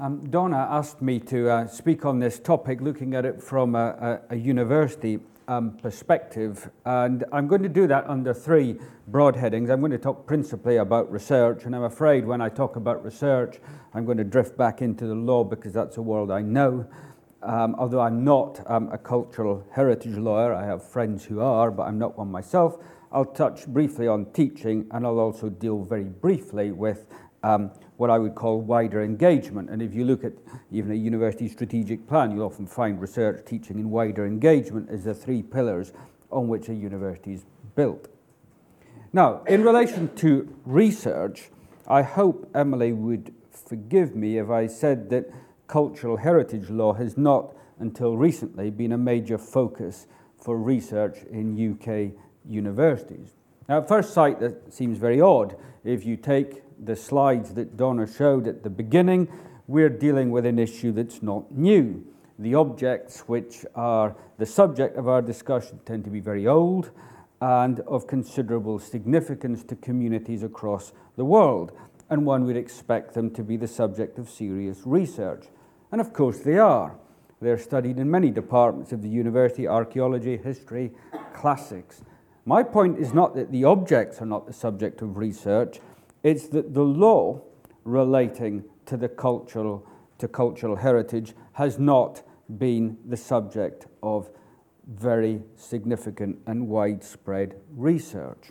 Um, Donna asked me to uh, speak on this topic, looking at it from a, a, a university um, perspective, and I'm going to do that under three broad headings. I'm going to talk principally about research, and I'm afraid when I talk about research, I'm going to drift back into the law because that's a world I know. Um, although I'm not um, a cultural heritage lawyer, I have friends who are, but I'm not one myself. I'll touch briefly on teaching, and I'll also deal very briefly with um, what I would call wider engagement. And if you look at even a university strategic plan, you'll often find research, teaching, and wider engagement as the three pillars on which a university is built. Now, in relation to research, I hope Emily would forgive me if I said that cultural heritage law has not, until recently, been a major focus for research in UK universities. Now, at first sight, that seems very odd. If you take the slides that Donna showed at the beginning, we're dealing with an issue that's not new. The objects which are the subject of our discussion tend to be very old and of considerable significance to communities across the world, and one would expect them to be the subject of serious research. And of course, they are. They're studied in many departments of the university archaeology, history, classics. My point is not that the objects are not the subject of research, it's that the law relating to the cultural to cultural heritage has not been the subject of very significant and widespread research.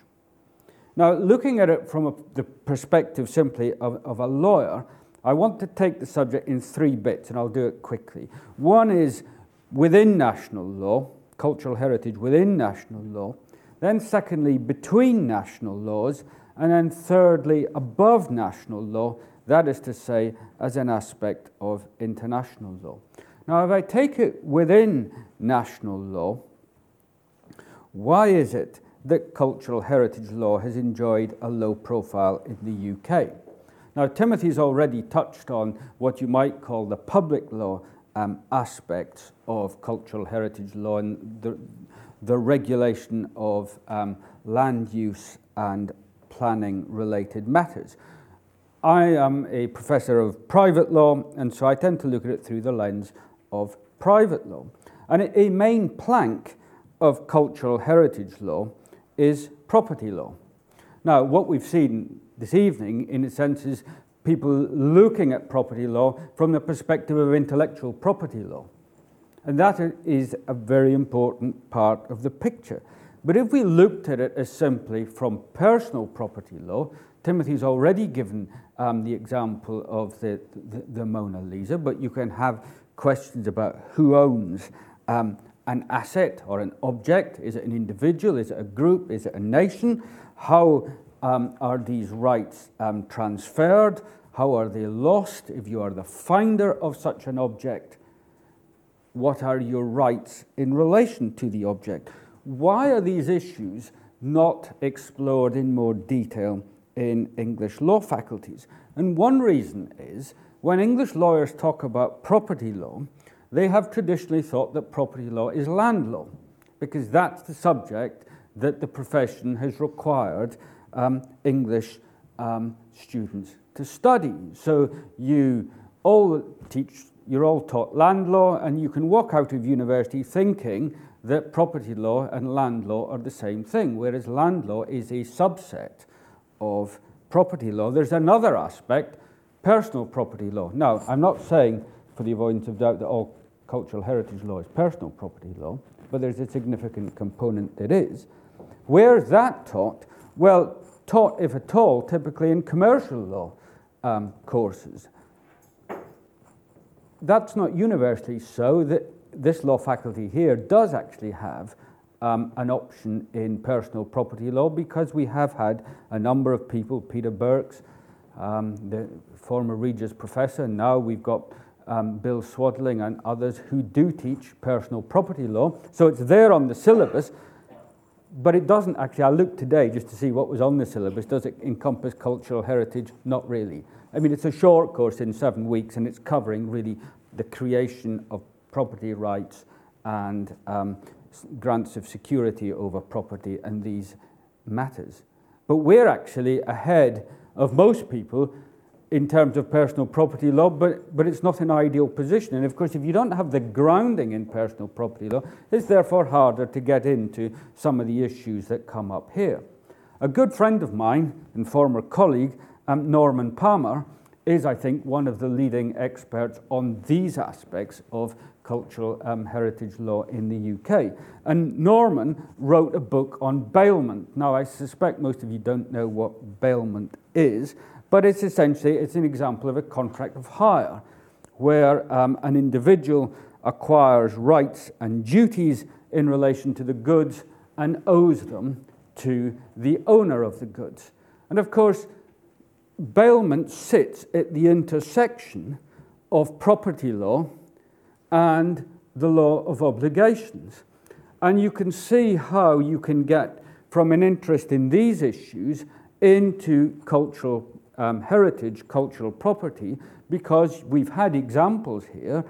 Now, looking at it from a, the perspective simply of, of a lawyer, I want to take the subject in three bits, and I'll do it quickly. One is within national law, cultural heritage within national law. Then, secondly, between national laws. And then, thirdly, above national law, that is to say, as an aspect of international law. Now, if I take it within national law, why is it that cultural heritage law has enjoyed a low profile in the UK? Now, Timothy's already touched on what you might call the public law um, aspects of cultural heritage law and the, the regulation of um, land use and planning related matters. I am a professor of private law, and so I tend to look at it through the lens of private law. And a main plank of cultural heritage law is property law. Now, what we've seen this evening, in a sense, is people looking at property law from the perspective of intellectual property law. And that is a very important part of the picture. But if we looked at it as simply from personal property law, Timothy's already given um, the example of the, the, the, Mona Lisa, but you can have questions about who owns um, an asset or an object. Is it an individual? Is it a group? Is it a nation? How um, are these rights um, transferred? How are they lost? If you are the finder of such an object, what are your rights in relation to the object? Why are these issues not explored in more detail in English law faculties? And one reason is when English lawyers talk about property law, they have traditionally thought that property law is land law, because that's the subject that the profession has required um, English um, students to study. So you all teach, you're all taught land law, and you can walk out of university thinking that property law and land law are the same thing, whereas land law is a subset of property law. There's another aspect, personal property law. Now, I'm not saying, for the avoidance of doubt, that all cultural heritage law is personal property law, but there's a significant component that is. Where is that taught? Well, taught, if at all, typically in commercial law um, courses. That's not universally so. That this law faculty here does actually have um, an option in personal property law because we have had a number of people, Peter Birks, um, the former Regius professor, now we've got um, Bill Swadling and others who do teach personal property law. So it's there on the syllabus, but it doesn't actually. I looked today just to see what was on the syllabus. Does it encompass cultural heritage? Not really. I mean, it's a short course in seven weeks, and it's covering really the creation of property rights and um, grants of security over property and these matters. But we're actually ahead of most people in terms of personal property law, but, but it's not an ideal position. And of course, if you don't have the grounding in personal property law, it's therefore harder to get into some of the issues that come up here. A good friend of mine and former colleague, um, Norman Palmer, is, I think, one of the leading experts on these aspects of cultural um, heritage law in the UK. And Norman wrote a book on bailment. Now, I suspect most of you don't know what bailment is, but it's essentially it's an example of a contract of hire where um, an individual acquires rights and duties in relation to the goods and owes them to the owner of the goods. And of course, bailment sits at the intersection of property law and the law of obligations. And you can see how you can get from an interest in these issues into cultural um, heritage, cultural property, because we've had examples here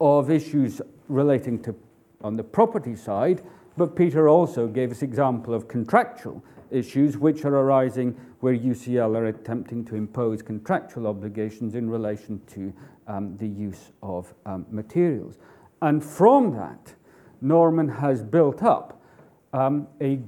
of issues relating to on the property side, but Peter also gave us example of contractual issues which are arising where UCL are attempting to impose contractual obligations in relation to um, the use of um, materials. And from that, Norman has built up um, a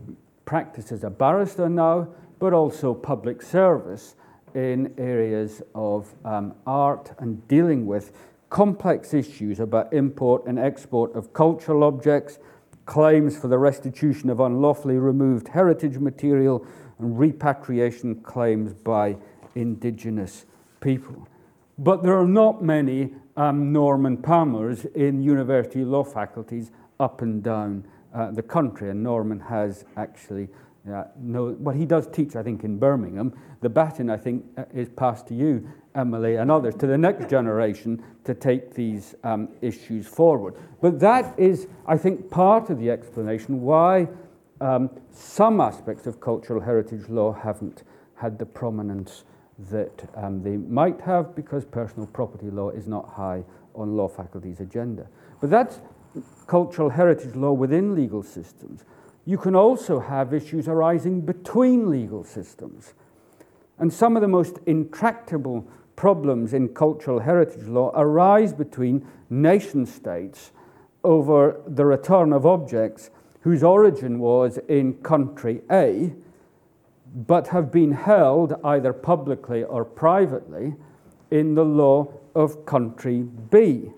practice as a barrister now, but also public service in areas of um, art and dealing with complex issues about import and export of cultural objects, claims for the restitution of unlawfully removed heritage material, and repatriation claims by indigenous people. But there are not many um, Norman Palmers in university law faculties up and down uh, the country, and Norman has actually yeah, no, well, he does teach, I think, in Birmingham. The baton, I think, uh, is passed to you, Emily, and others, to the next generation to take these um, issues forward. But that is, I think, part of the explanation why um, some aspects of cultural heritage law haven't had the prominence that um, they might have because personal property law is not high on law faculty's agenda. But that's cultural heritage law within legal systems you can also have issues arising between legal systems. And some of the most intractable problems in cultural heritage law arise between nation states over the return of objects whose origin was in country A, but have been held either publicly or privately in the law of country B.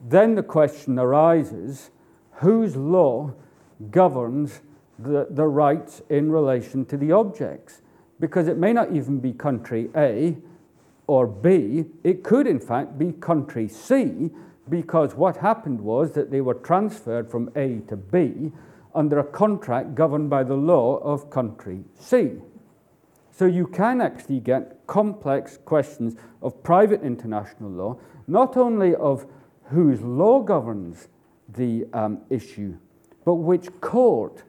Then the question arises whose law governs the, the rights in relation to the objects. Because it may not even be country A or B, it could in fact be country C, because what happened was that they were transferred from A to B under a contract governed by the law of country C. So you can actually get complex questions of private international law, not only of whose law governs the um, issue but which court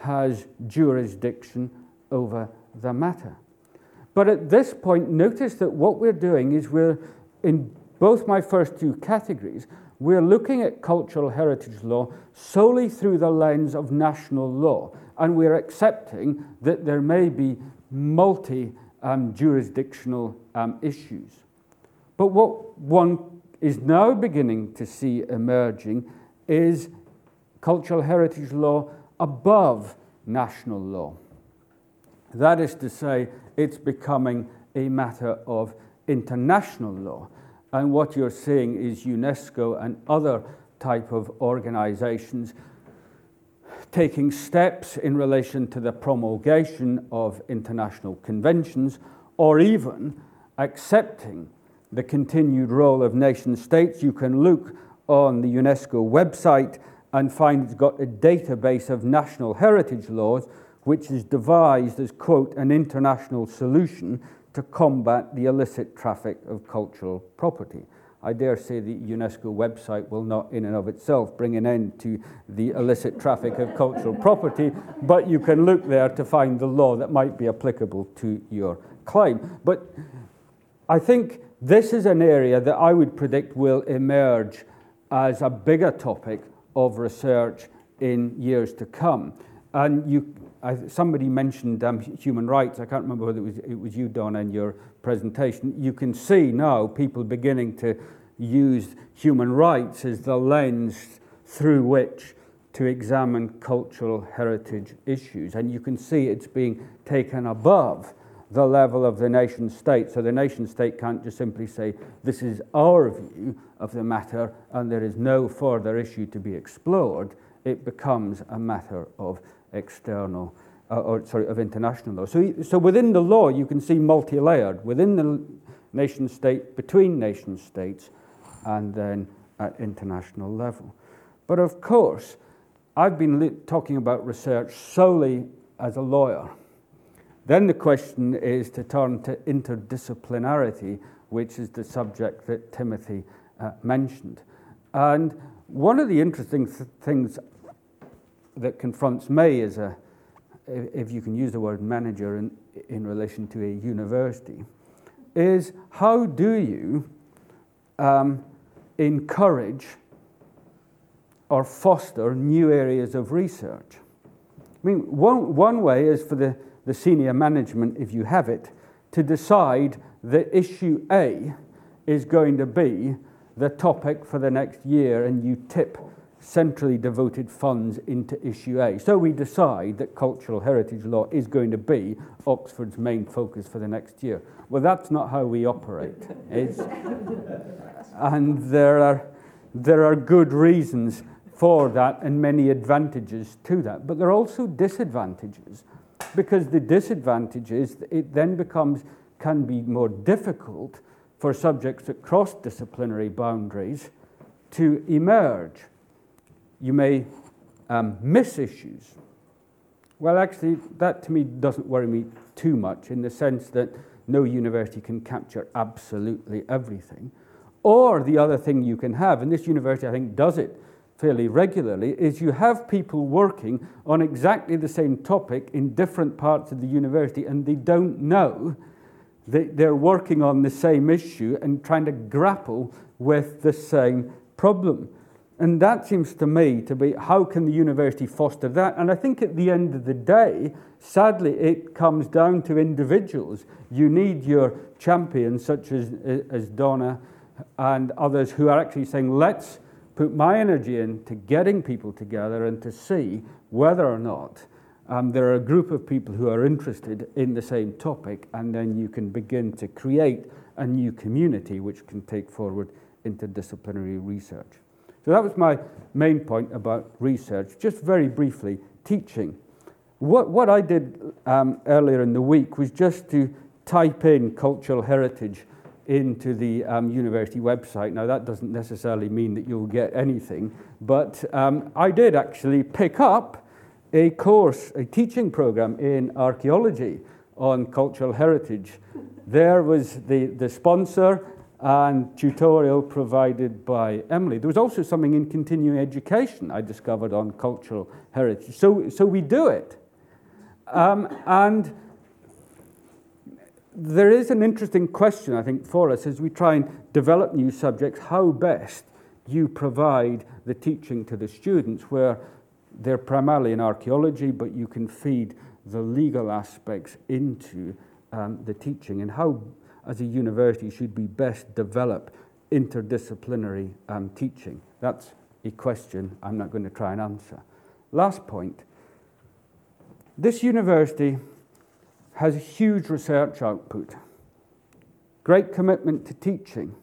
has jurisdiction over the matter. But at this point, notice that what we're doing is we're, in both my first two categories, we're looking at cultural heritage law solely through the lens of national law, and we're accepting that there may be multi um, jurisdictional um, issues. But what one is now beginning to see emerging is cultural heritage law above national law. That is to say, it's becoming a matter of international law. And what you're seeing is UNESCO and other type of organizations taking steps in relation to the promulgation of international conventions or even accepting the continued role of nation states. You can look on the UNESCO website and find it's got a database of national heritage laws which is devised as, quote, an international solution to combat the illicit traffic of cultural property. I dare say the UNESCO website will not, in and of itself, bring an end to the illicit traffic of cultural property, but you can look there to find the law that might be applicable to your claim. But I think this is an area that I would predict will emerge as a bigger topic of research in years to come. And you, I, somebody mentioned um, human rights. I can't remember whether it was, it was you, Don, in your presentation. You can see now people beginning to use human rights as the lens through which to examine cultural heritage issues. And you can see it's being taken above the level of the nation state. So the nation state can't just simply say, this is our view of the matter and there is no further issue to be explored. It becomes a matter of external, uh, or sorry, of international law. So, so within the law, you can see multi layered within the nation state, between nation states, and then at international level. But of course, I've been talking about research solely as a lawyer. Then the question is to turn to interdisciplinarity, which is the subject that Timothy uh, mentioned. And one of the interesting th- things that confronts me as a, if you can use the word manager in, in relation to a university, is how do you um, encourage or foster new areas of research? I mean, one, one way is for the, the senior management, if you have it, to decide that issue A is going to be the topic for the next year and you tip centrally devoted funds into issue A. So we decide that cultural heritage law is going to be Oxford's main focus for the next year. Well, that's not how we operate. and there are, there are good reasons for that and many advantages to that. But there are also disadvantages because the disadvantage is it then becomes, can be more difficult for subjects that cross disciplinary boundaries to emerge you may um, miss issues. Well, actually, that to me doesn't worry me too much in the sense that no university can capture absolutely everything. Or the other thing you can have, and this university I think does it fairly regularly, is you have people working on exactly the same topic in different parts of the university and they don't know they're working on the same issue and trying to grapple with the same problem. And that seems to me to be how can the university foster that? And I think at the end of the day, sadly, it comes down to individuals. You need your champions, such as, as Donna and others, who are actually saying, let's put my energy into getting people together and to see whether or not um, there are a group of people who are interested in the same topic, and then you can begin to create a new community which can take forward interdisciplinary research. So that was my main point about research. Just very briefly, teaching. What, what I did um, earlier in the week was just to type in cultural heritage into the um, university website. Now, that doesn't necessarily mean that you'll get anything, but um, I did actually pick up a course, a teaching program in archaeology on cultural heritage. There was the, the sponsor, and tutorial provided by Emily. There was also something in continuing education I discovered on cultural heritage. So, so we do it. Um, and there is an interesting question, I think, for us as we try and develop new subjects how best you provide the teaching to the students, where they're primarily in archaeology, but you can feed the legal aspects into um, the teaching, and how as a university should we best develop interdisciplinary um, teaching? That's a question I'm not going to try and answer. Last point this university has huge research output, great commitment to teaching,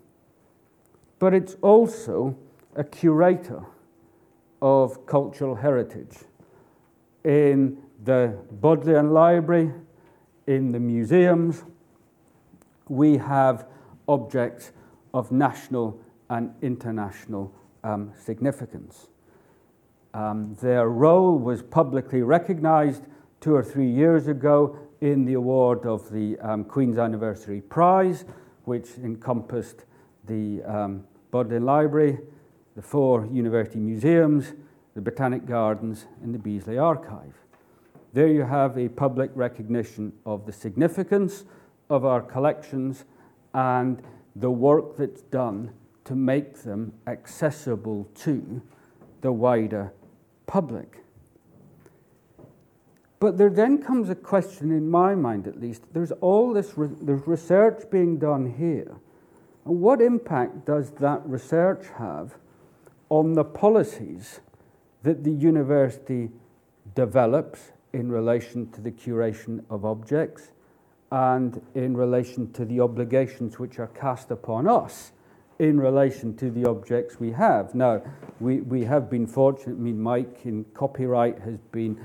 but it's also a curator of cultural heritage in the Bodleian Library, in the museums, we have objects of national and international um, significance. Um, their role was publicly recognized two or three years ago in the award of the um, Queen's Anniversary Prize, which encompassed the um, Bodleian Library, the four university museums, the Botanic Gardens, and the Beazley Archive. There you have a public recognition of the significance of our collections and the work that's done to make them accessible to the wider public. But there then comes a question, in my mind at least. There's all this re- there's research being done here. And what impact does that research have on the policies that the university develops in relation to the curation of objects and in relation to the obligations which are cast upon us in relation to the objects we have. Now, we, we have been fortunate. I mean, Mike in copyright has been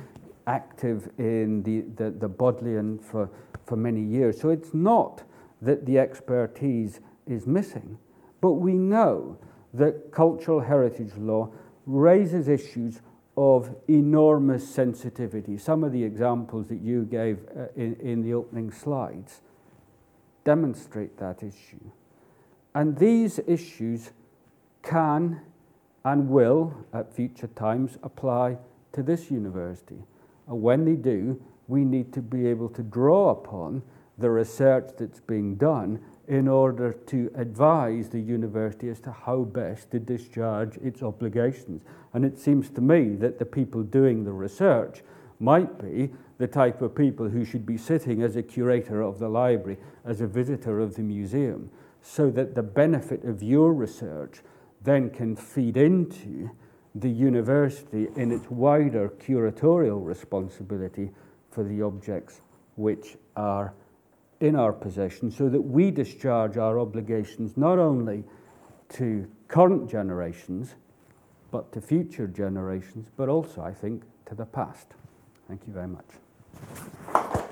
active in the, the, the Bodleian for, for many years. So it's not that the expertise is missing, but we know that cultural heritage law raises issues of enormous sensitivity. Some of the examples that you gave uh, in, in the opening slides demonstrate that issue. And these issues can and will, at future times, apply to this university. And when they do, we need to be able to draw upon the research that's being done in order to advise the university as to how best to discharge its obligations. And it seems to me that the people doing the research might be the type of people who should be sitting as a curator of the library, as a visitor of the museum, so that the benefit of your research then can feed into the university in its wider curatorial responsibility for the objects which are in our possession so that we discharge our obligations not only to current generations but to future generations, but also, I think, to the past. Thank you very much.